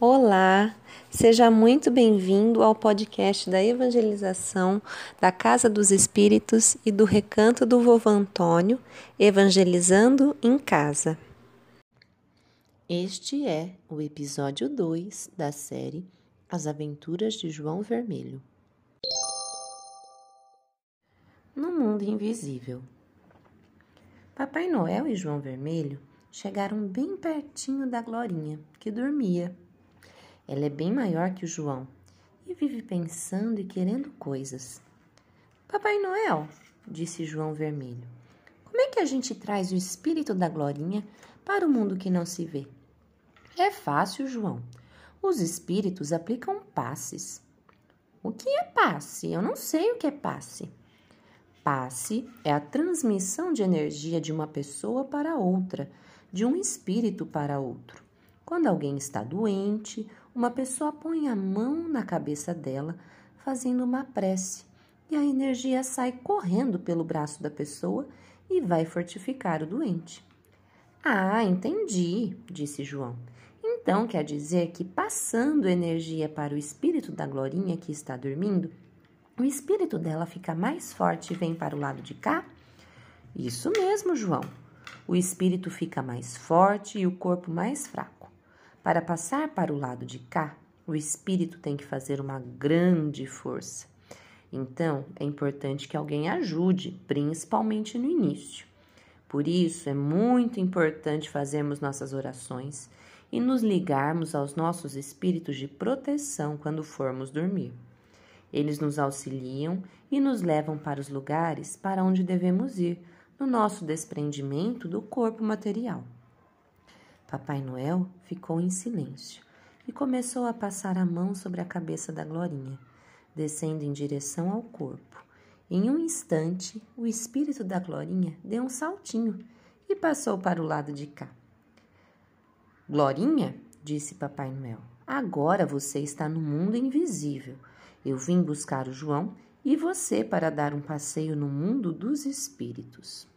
Olá, seja muito bem-vindo ao podcast da evangelização da Casa dos Espíritos e do Recanto do Vovô Antônio, Evangelizando em Casa. Este é o episódio 2 da série As Aventuras de João Vermelho. No mundo invisível. Papai Noel e João Vermelho chegaram bem pertinho da Glorinha, que dormia ela é bem maior que o João e vive pensando e querendo coisas. Papai Noel, disse João Vermelho, como é que a gente traz o espírito da Glorinha para o mundo que não se vê? É fácil, João. Os espíritos aplicam passes. O que é passe? Eu não sei o que é passe. Passe é a transmissão de energia de uma pessoa para outra, de um espírito para outro. Quando alguém está doente, uma pessoa põe a mão na cabeça dela, fazendo uma prece, e a energia sai correndo pelo braço da pessoa e vai fortificar o doente. Ah, entendi, disse João. Então quer dizer que passando energia para o espírito da Glorinha que está dormindo, o espírito dela fica mais forte e vem para o lado de cá? Isso mesmo, João. O espírito fica mais forte e o corpo mais fraco. Para passar para o lado de cá, o espírito tem que fazer uma grande força. Então, é importante que alguém ajude, principalmente no início. Por isso, é muito importante fazermos nossas orações e nos ligarmos aos nossos espíritos de proteção quando formos dormir. Eles nos auxiliam e nos levam para os lugares para onde devemos ir no nosso desprendimento do corpo material. Papai Noel ficou em silêncio e começou a passar a mão sobre a cabeça da Glorinha, descendo em direção ao corpo. Em um instante, o espírito da Glorinha deu um saltinho e passou para o lado de cá. Glorinha, disse Papai Noel, agora você está no mundo invisível. Eu vim buscar o João e você para dar um passeio no mundo dos espíritos.